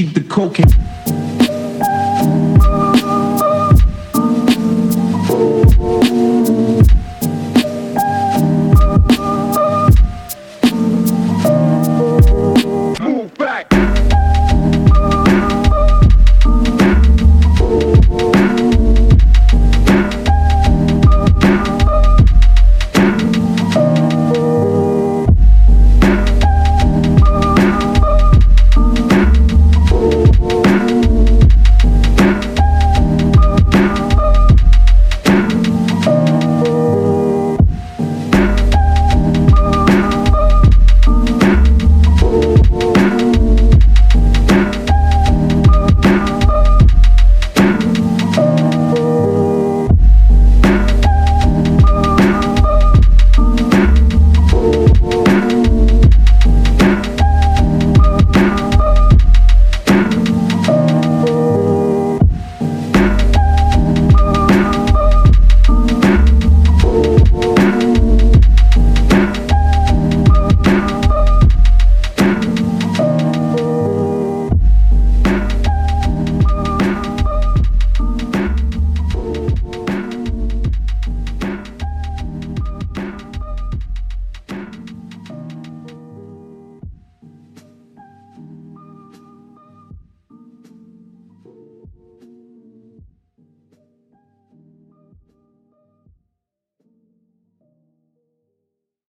keep the cocaine.